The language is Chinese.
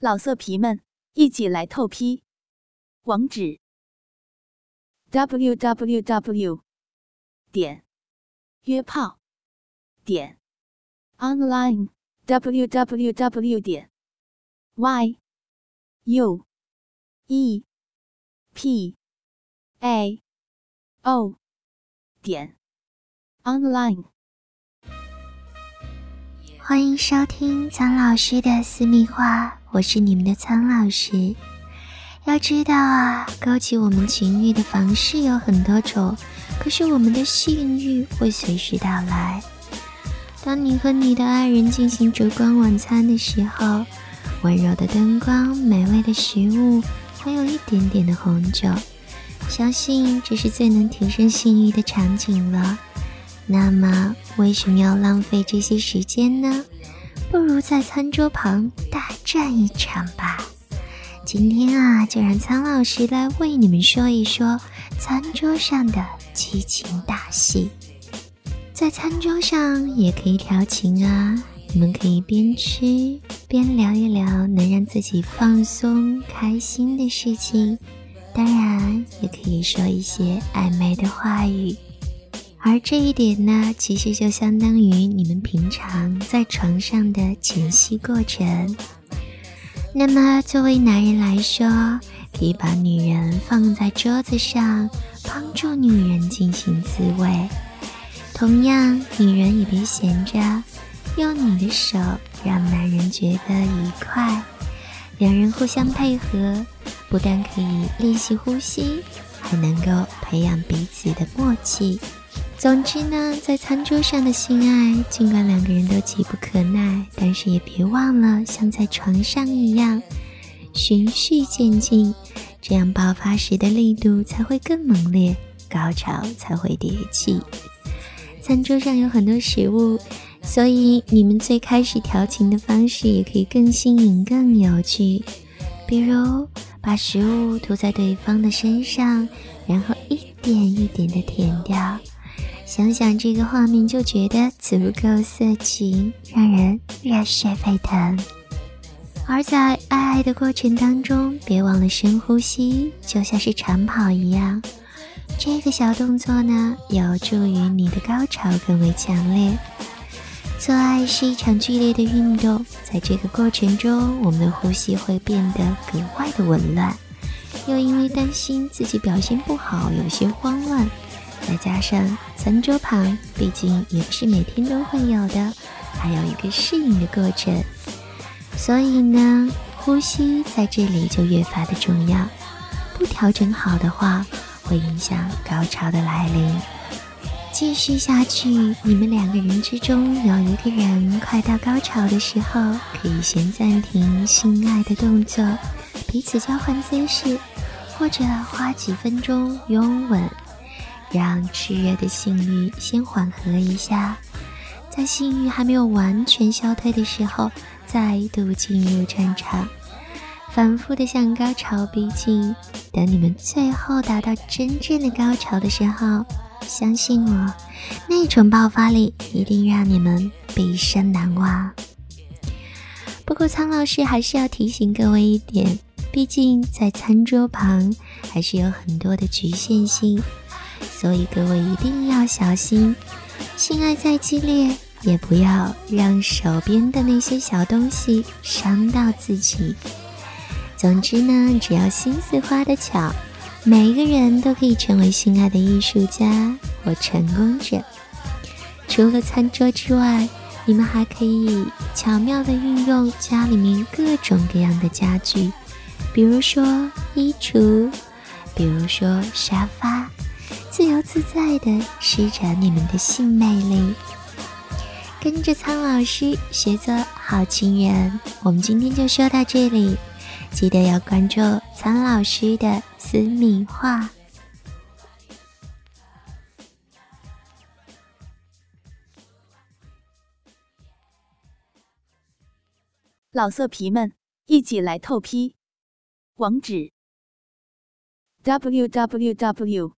老色皮们，一起来透批！网址：w w w 点约炮点 online w w w 点 y u e p a o 点 online。欢迎收听蒋老师的私密话，我是你们的苍老师。要知道啊，勾起我们情欲的方式有很多种，可是我们的性欲会随时到来。当你和你的爱人进行烛光晚餐的时候，温柔的灯光、美味的食物，还有一点点的红酒，相信这是最能提升性欲的场景了。那么，为什么要浪费这些时间呢？不如在餐桌旁大战一场吧。今天啊，就让苍老师来为你们说一说餐桌上的激情大戏。在餐桌上也可以调情啊，你们可以边吃边聊一聊能让自己放松开心的事情，当然也可以说一些暧昧的话语。而这一点呢，其实就相当于你们平常在床上的前戏过程。那么，作为男人来说，可以把女人放在桌子上，帮助女人进行自慰。同样，女人也别闲着，用你的手让男人觉得愉快。两人互相配合，不但可以练习呼吸，还能够培养彼此的默契。总之呢，在餐桌上的性爱，尽管两个人都急不可耐，但是也别忘了像在床上一样，循序渐进，这样爆发时的力度才会更猛烈，高潮才会迭起。餐桌上有很多食物，所以你们最开始调情的方式也可以更新颖、更有趣，比如把食物涂在对方的身上，然后一点一点的舔掉。想想这个画面就觉得足够色情，让人热血沸腾。而在爱爱的过程当中，别忘了深呼吸，就像是长跑一样。这个小动作呢，有助于你的高潮更为强烈。做爱是一场剧烈的运动，在这个过程中，我们的呼吸会变得格外的紊乱，又因为担心自己表现不好，有些慌乱。再加上餐桌旁，毕竟也不是每天都会有的，还有一个适应的过程，所以呢，呼吸在这里就越发的重要。不调整好的话，会影响高潮的来临。继续下去，你们两个人之中有一个人快到高潮的时候，可以先暂停性爱的动作，彼此交换姿势，或者花几分钟拥吻。让炽热的性欲先缓和一下，在性欲还没有完全消退的时候，再度进入战场，反复的向高潮逼近。等你们最后达到真正的高潮的时候，相信我，那种爆发力一定让你们毕生难忘。不过，苍老师还是要提醒各位一点，毕竟在餐桌旁还是有很多的局限性。所以各位一定要小心，性爱再激烈，也不要让手边的那些小东西伤到自己。总之呢，只要心思花得巧，每一个人都可以成为性爱的艺术家或成功者。除了餐桌之外，你们还可以巧妙地运用家里面各种各样的家具，比如说衣橱，比如说沙发。自由自在的施展你们的性魅力，跟着苍老师学做好情人。我们今天就说到这里，记得要关注苍老师的私密话。老色皮们，一起来透批！网址：w w w.